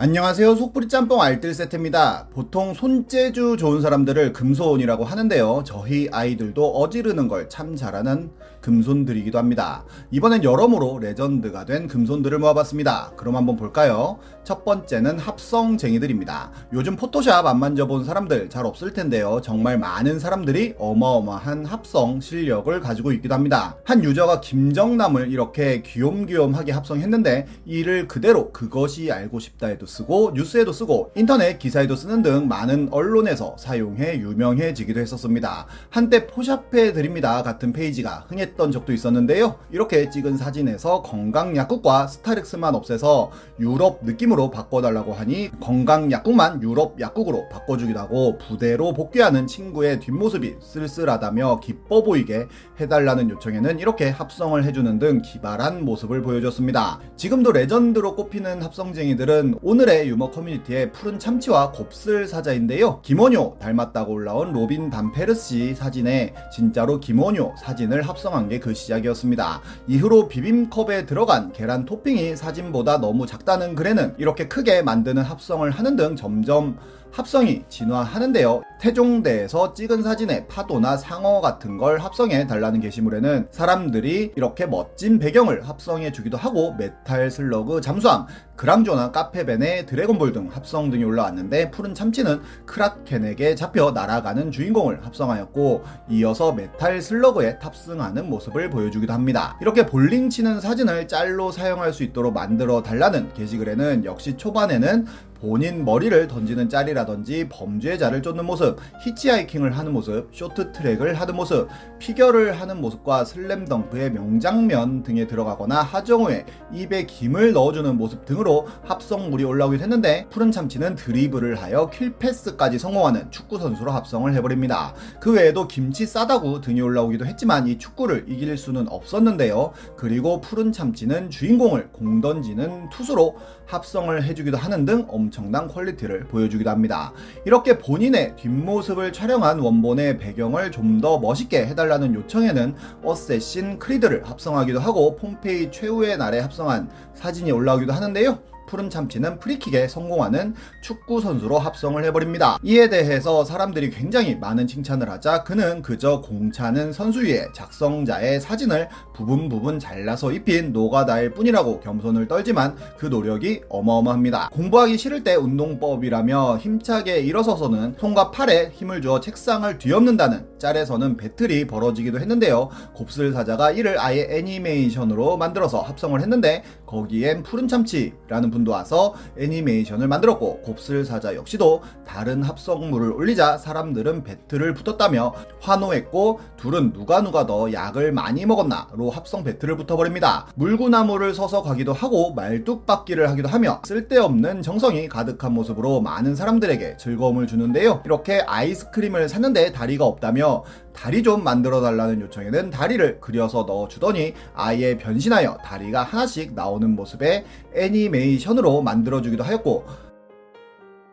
안녕하세요. 속풀이 짬뽕 알뜰 세트입니다. 보통 손재주 좋은 사람들을 금손이라고 하는데요. 저희 아이들도 어지르는 걸 참 잘하는 금손들이기도 합니다. 이번엔 여러모로 레전드가 된 금손들을 모아봤습니다. 그럼 한번 볼까요? 첫 번째는 합성쟁이들입니다. 요즘 포토샵 안 만져본 사람들 잘 없을 텐데요. 정말 많은 사람들이 어마어마한 합성 실력을 가지고 있기도 합니다. 한 유저가 김정남을 이렇게 귀염귀염하게 합성했는데 이를 그대로 그것이 알고 싶다에도 쓰고 뉴스에도 쓰고 인터넷 기사에도 쓰는 등 많은 언론에서 사용해 유명해지기도 했었습니다. 한때 포샵해 드립니다 같은 페이지가 흥했던 적도 있었는데요. 이렇게 찍은 사진에서 건강약국과 스타렉스만 없애서 유럽 느낌으로 약국으로 바꿔달라고 하니 건강 약국만 유럽 약국으로 바꿔주기도 하고 부대로 복귀하는 친구의 뒷모습이 쓸쓸하다며 기뻐 보이게 해달라는 요청에는 이렇게 합성을 해주는 등 기발한 모습을 보여줬습니다. 지금도 레전드로 꼽히는 합성쟁이들은 오늘의 유머 커뮤니티의 푸른 참치와 곱슬 사자인데요. 김원효 닮았다고 올라온 로빈 반 페르시 사진에 진짜로 김원효 사진을 합성한 게 그 시작이었습니다. 이후로 비빔컵에 들어간 계란 토핑이 사진보다 너무 작다는 글에는 이렇게 크게 만드는 합성을 하는 등 점점 합성이 진화하는데요. 태종대에서 찍은 사진에 파도나 상어 같은 걸 합성해 달라는 게시물에는 사람들이 이렇게 멋진 배경을 합성해 주기도 하고 메탈 슬러그 잠수함, 그랑조나 카페베네 드래곤볼 등 합성 등이 올라왔는데 푸른 참치는 크라켄에게 잡혀 날아가는 주인공을 합성하였고 이어서 메탈 슬러그에 탑승하는 모습을 보여주기도 합니다. 이렇게 볼링 치는 사진을 짤로 사용할 수 있도록 만들어 달라는 게시글에는 역시 초반에는 본인 머리를 던지는 짤이라든지 범죄자를 쫓는 모습, 히치하이킹을 하는 모습, 쇼트트랙을 하는 모습, 피겨를 하는 모습과 슬램덩크의 명장면 등에 들어가거나 하정우의 입에 김을 넣어주는 모습 등으로 합성물이 올라오기도 했는데 푸른 참치는 드리블을 하여 킬패스까지 성공하는 축구 선수로 합성을 해버립니다. 그 외에도 김치 싸다구 등이 올라오기도 했지만 이 축구를 이길 수는 없었는데요. 그리고 푸른 참치는 주인공을 공 던지는 투수로 합성을 해주기도 하는 등 엄청난 퀄리티를 보여주기도 합니다. 이렇게 본인의 뒷 모습을 촬영한 원본의 배경을 좀 더 멋있게 해달라는 요청에는 어쌔신 크리드를 합성하기도 하고 폼페이 최후의 날에 합성한 사진이 올라오기도 하는데요. 푸른 참치는 프리킥에 성공하는 축구 선수로 합성을 해버립니다. 이에 대해서 사람들이 굉장히 많은 칭찬을 하자 그는 그저 공차는 선수 위에 작성자의 사진을 부분 부분 잘라서 입힌 노가다일 뿐이라고 겸손을 떨지만 그 노력이 어마어마합니다. 공부하기 싫을 때 운동법이라며 힘차게 일어서서는 손과 팔에 힘을 주어 책상을 뒤엎는다는 짤에서는 배틀이 벌어지기도 했는데요. 곱슬 사자가 이를 아예 애니메이션으로 만들어서 합성을 했는데 거기엔 푸른 참치라는 분도 와서 애니메이션을 만들었고 곱슬 사자 역시도 다른 합성물을 올리자 사람들은 배틀을 붙었다며 환호했고 둘은 누가 누가 더 약을 많이 먹었나로 합성 배틀을 붙어버립니다. 물구나무를 서서 가기도 하고 말뚝박기를 하기도 하며 쓸데없는 정성이 가득한 모습으로 많은 사람들에게 즐거움을 주는데요. 이렇게 아이스크림을 샀는데 다리가 없다며 다리 좀 만들어 달라는 요청에는 다리를 그려서 넣어주더니 아예 변신하여 다리가 하나씩 나오는 모습의 애니메이션으로 만들어주기도 하였고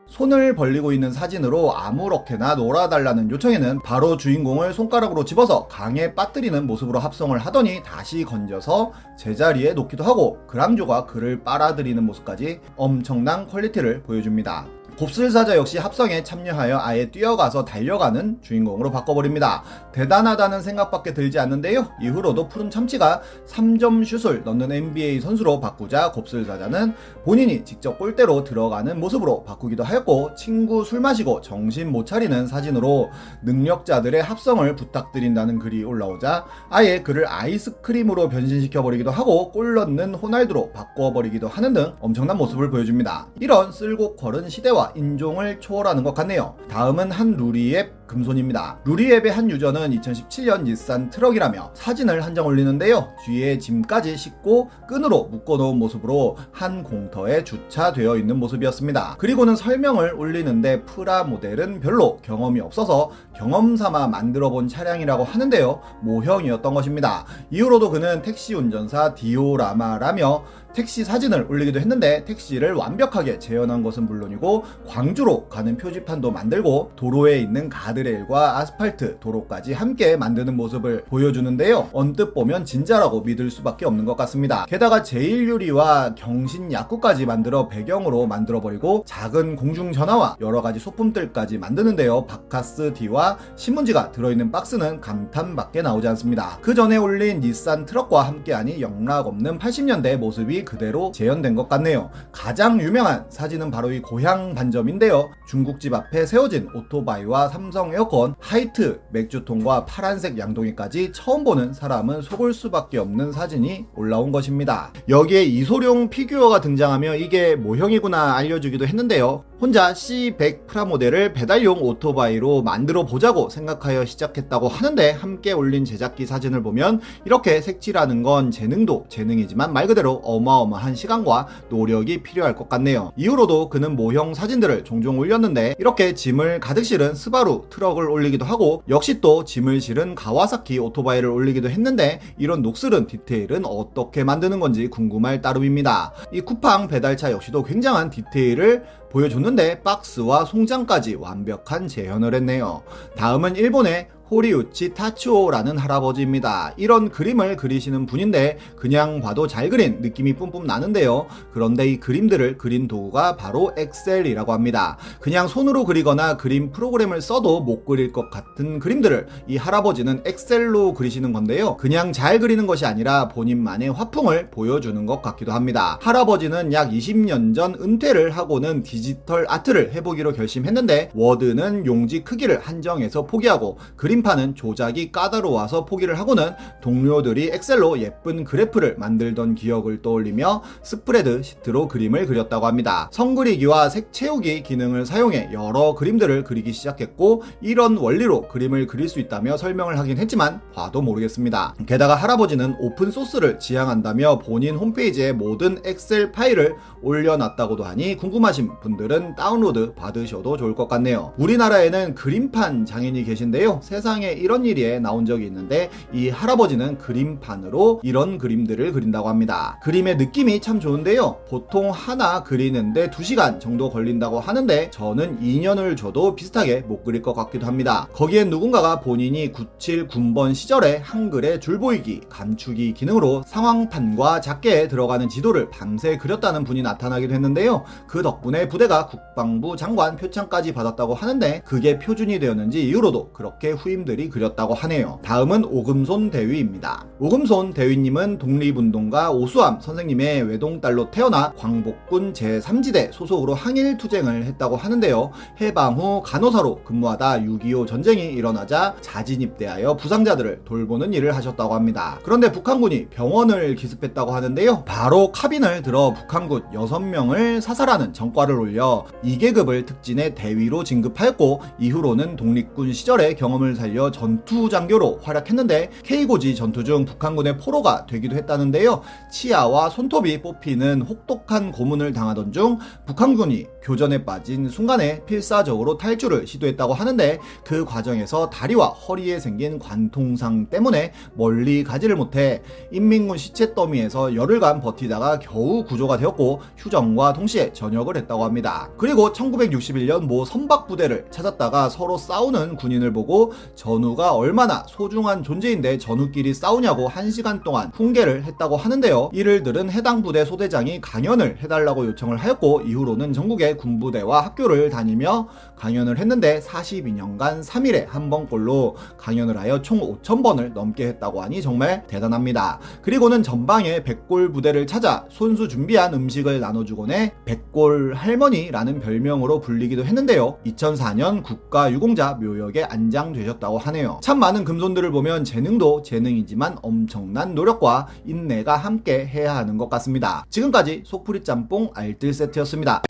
손을 벌리고 있는 사진으로 아무렇게나 놀아달라는 요청에는 바로 주인공을 손가락으로 집어서 강에 빠뜨리는 모습으로 합성을 하더니 다시 건져서 제자리에 놓기도 하고 그랑조가 그를 빨아들이는 모습까지 엄청난 퀄리티를 보여줍니다. 곱슬사자 역시 합성에 참여하여 아예 뛰어가서 달려가는 주인공으로 바꿔버립니다. 대단하다는 생각밖에 들지 않는데요. 이후로도 푸른 참치가 3점 슛을 넣는 NBA 선수로 바꾸자 곱슬사자는 본인이 직접 골대로 들어가는 모습으로 바꾸기도 하였고 친구 술 마시고 정신 못 차리는 사진으로 능력자들의 합성을 부탁드린다는 글이 올라오자 아예 그를 아이스크림으로 변신시켜버리기도 하고 골 넣는 호날두로 바꿔버리기도 하는 등 엄청난 모습을 보여줍니다. 이런 쓸고퀄은 시대와 인종을 초월하는 것 같네요. 다음은 한 루리웹의 금손입니다. 루리웹의 한 유저는 2017년 닛산 트럭이라며 사진을 한 장 올리는데요. 뒤에 짐까지 싣고 끈으로 묶어놓은 모습으로 한 공터에 주차되어 있는 모습이었습니다. 그리고는 설명을 올리는데 프라 모델은 별로 경험이 없어서 경험 삼아 만들어 본 차량이라고 하는데요. 모형이었던 것입니다. 이후로도 그는 택시 운전사 디오라마라며 택시 사진을 올리기도 했는데 택시를 완벽하게 재현한 것은 물론이고 광주로 가는 표지판도 만들고 도로에 있는 가드 가드레일과 아스팔트, 도로까지 함께 만드는 모습을 보여주는데요. 언뜻 보면 진짜라고 믿을 수밖에 없는 것 같습니다. 게다가 제일유리와 경신 약국까지 만들어 배경으로 만들어버리고 작은 공중전화와 여러가지 소품들까지 만드는데요. 박카스 D와 신문지가 들어있는 박스는 감탄밖에 나오지 않습니다. 그 전에 올린 닛산 트럭과 함께하니 영락없는 80년대 모습이 그대로 재현된 것 같네요. 가장 유명한 사진은 바로 이 고향 반점인데요. 중국집 앞에 세워진 오토바이와 삼성 에어컨, 하이트 맥주통과 파란색 양동이까지 처음 보는 사람은 속을 수밖에 없는 사진이 올라온 것입니다. 여기에 이소룡 피규어가 등장하며 이게 모형이구나 알려주기도 했는데요. 혼다 C100 프라모델을 배달용 오토바이로 만들어 보자고 생각하여 시작했다고 하는데 함께 올린 제작기 사진을 보면 이렇게 색칠하는 건 재능도 재능이지만 말 그대로 어마어마한 시간과 노력이 필요할 것 같네요. 이후로도 그는 모형 사진들을 종종 올렸는데 이렇게 짐을 가득 실은 스바루 트럭을 올리기도 하고 역시 또 짐을 실은 가와사키 오토바이를 올리기도 했는데 이런 녹슬은 디테일은 어떻게 만드는 건지 궁금할 따름입니다. 이 쿠팡 배달차 역시도 굉장한 디테일을 보여줬는데 박스와 송장까지 완벽한 재현을 했네요. 다음은 일본의 호리우치 타츠오라는 할아버지입니다. 이런 그림을 그리시는 분인데 그냥 봐도 잘 그린 느낌이 뿜뿜 나는데요. 그런데 이 그림들을 그린 도구가 바로 엑셀이라고 합니다. 그냥 손으로 그리거나 그림 프로그램을 써도 못 그릴 것 같은 그림들을 이 할아버지는 엑셀로 그리시는 건데요. 그냥 잘 그리는 것이 아니라 본인만의 화풍을 보여주는 것 같기도 합니다. 할아버지는 약 20년 전 은퇴를 하고는 디지털 아트를 해보기로 결심했는데 워드는 용지 크기를 한정해서 포기하고 그림 그림판은 조작이 까다로워서 포기를 하고는 동료들이 엑셀로 예쁜 그래프를 만들던 기억을 떠올리며 스프레드 시트로 그림을 그렸다고 합니다. 선그리기와 색 채우기 기능을 사용해 여러 그림들을 그리기 시작했고 이런 원리로 그림을 그릴 수 있다며 설명을 하긴 했지만 봐도 모르겠습니다. 게다가 할아버지는 오픈 소스를 지향한다며 본인 홈페이지에 모든 엑셀 파일을 올려놨다고도 하니 궁금하신 분들은 다운로드 받으셔도 좋을 것 같네요. 우리나라에는 그림판 장인이 계신데요. 세상에 이런 일이 나온 적이 있는데 이 할아버지는 그림판으로 이런 그림들을 그린다고 합니다. 그림의 느낌이 참 좋은데요. 보통 하나 그리는데 2시간 정도 걸린다고 하는데 저는 2년을 줘도 비슷하게 못 그릴 것 같기도 합니다. 거기에 누군가가 본인이 97 군번 시절에 한글의 줄 보이기, 감추기 기능으로 상황판과 작게 들어가는 지도를 밤새 그렸다는 분이 나타나기도 했는데요. 그 덕분에 부대가 국방부 장관 표창까지 받았다고 하는데 그게 표준이 되었는지 이후로도 그렇게 후임 들이 그렸다고 하네요. 다음은 오금손 대위입니다. 오금손 대위님은 독립운동가 오수암 선생님의 외동딸로 태어나 광복군 제3지대 소속으로 항일 투쟁을 했다고 하는데요. 해방 후 간호사로 근무하다 6.25 전쟁이 일어나자 자진입대하여 부상자들을 돌보는 일을 하셨다고 합니다. 그런데 북한군이 병원을 기습했다고 하는데요. 바로 카빈을 들어 북한군 6명을 사살하는 전과를 올려 2계급을 특진해 대위로 진급하였고 이후로는 독립군 시절에 경험을 살려 전투 장교로 활약했는데 K고지 전투 중 북한군의 포로가 되기도 했다는데요. 치아와 손톱이 뽑히는 혹독한 고문을 당하던 중 북한군이 교전에 빠진 순간에 필사적으로 탈출을 시도했다고 하는데 그 과정에서 다리와 허리에 생긴 관통상 때문에 멀리 가지를 못해 인민군 시체 더미에서 열흘간 버티다가 겨우 구조가 되었고 휴정과 동시에 전역을 했다고 합니다. 그리고 1961년 모 선박 부대를 찾았다가 서로 싸우는 군인을 보고 전우가 얼마나 소중한 존재인데 전우끼리 싸우냐고 1시간 동안 훈계를 했다고 하는데요. 이를 들은 해당 부대 소대장이 강연을 해달라고 요청을 하였고 이후로는 전국 의 군부대와 학교를 다니며 강연을 했는데 42년간 3일에 한 번꼴로 강연을 하여 총 5,000번을 넘게 했다고 하니 정말 대단합니다. 그리고는 전방에 백골 부대를 찾아 손수 준비한 음식을 나눠주곤 해 백골 할머니라는 별명으로 불리기도 했는데요. 2004년 국가 유공자 묘역에 안장되셨다고 하네요. 참 많은 금손들을 보면 재능도 재능이지만 엄청난 노력과 인내가 함께 해야 하는 것 같습니다. 지금까지 속풀이 짬뽕 알뜰 세트였습니다.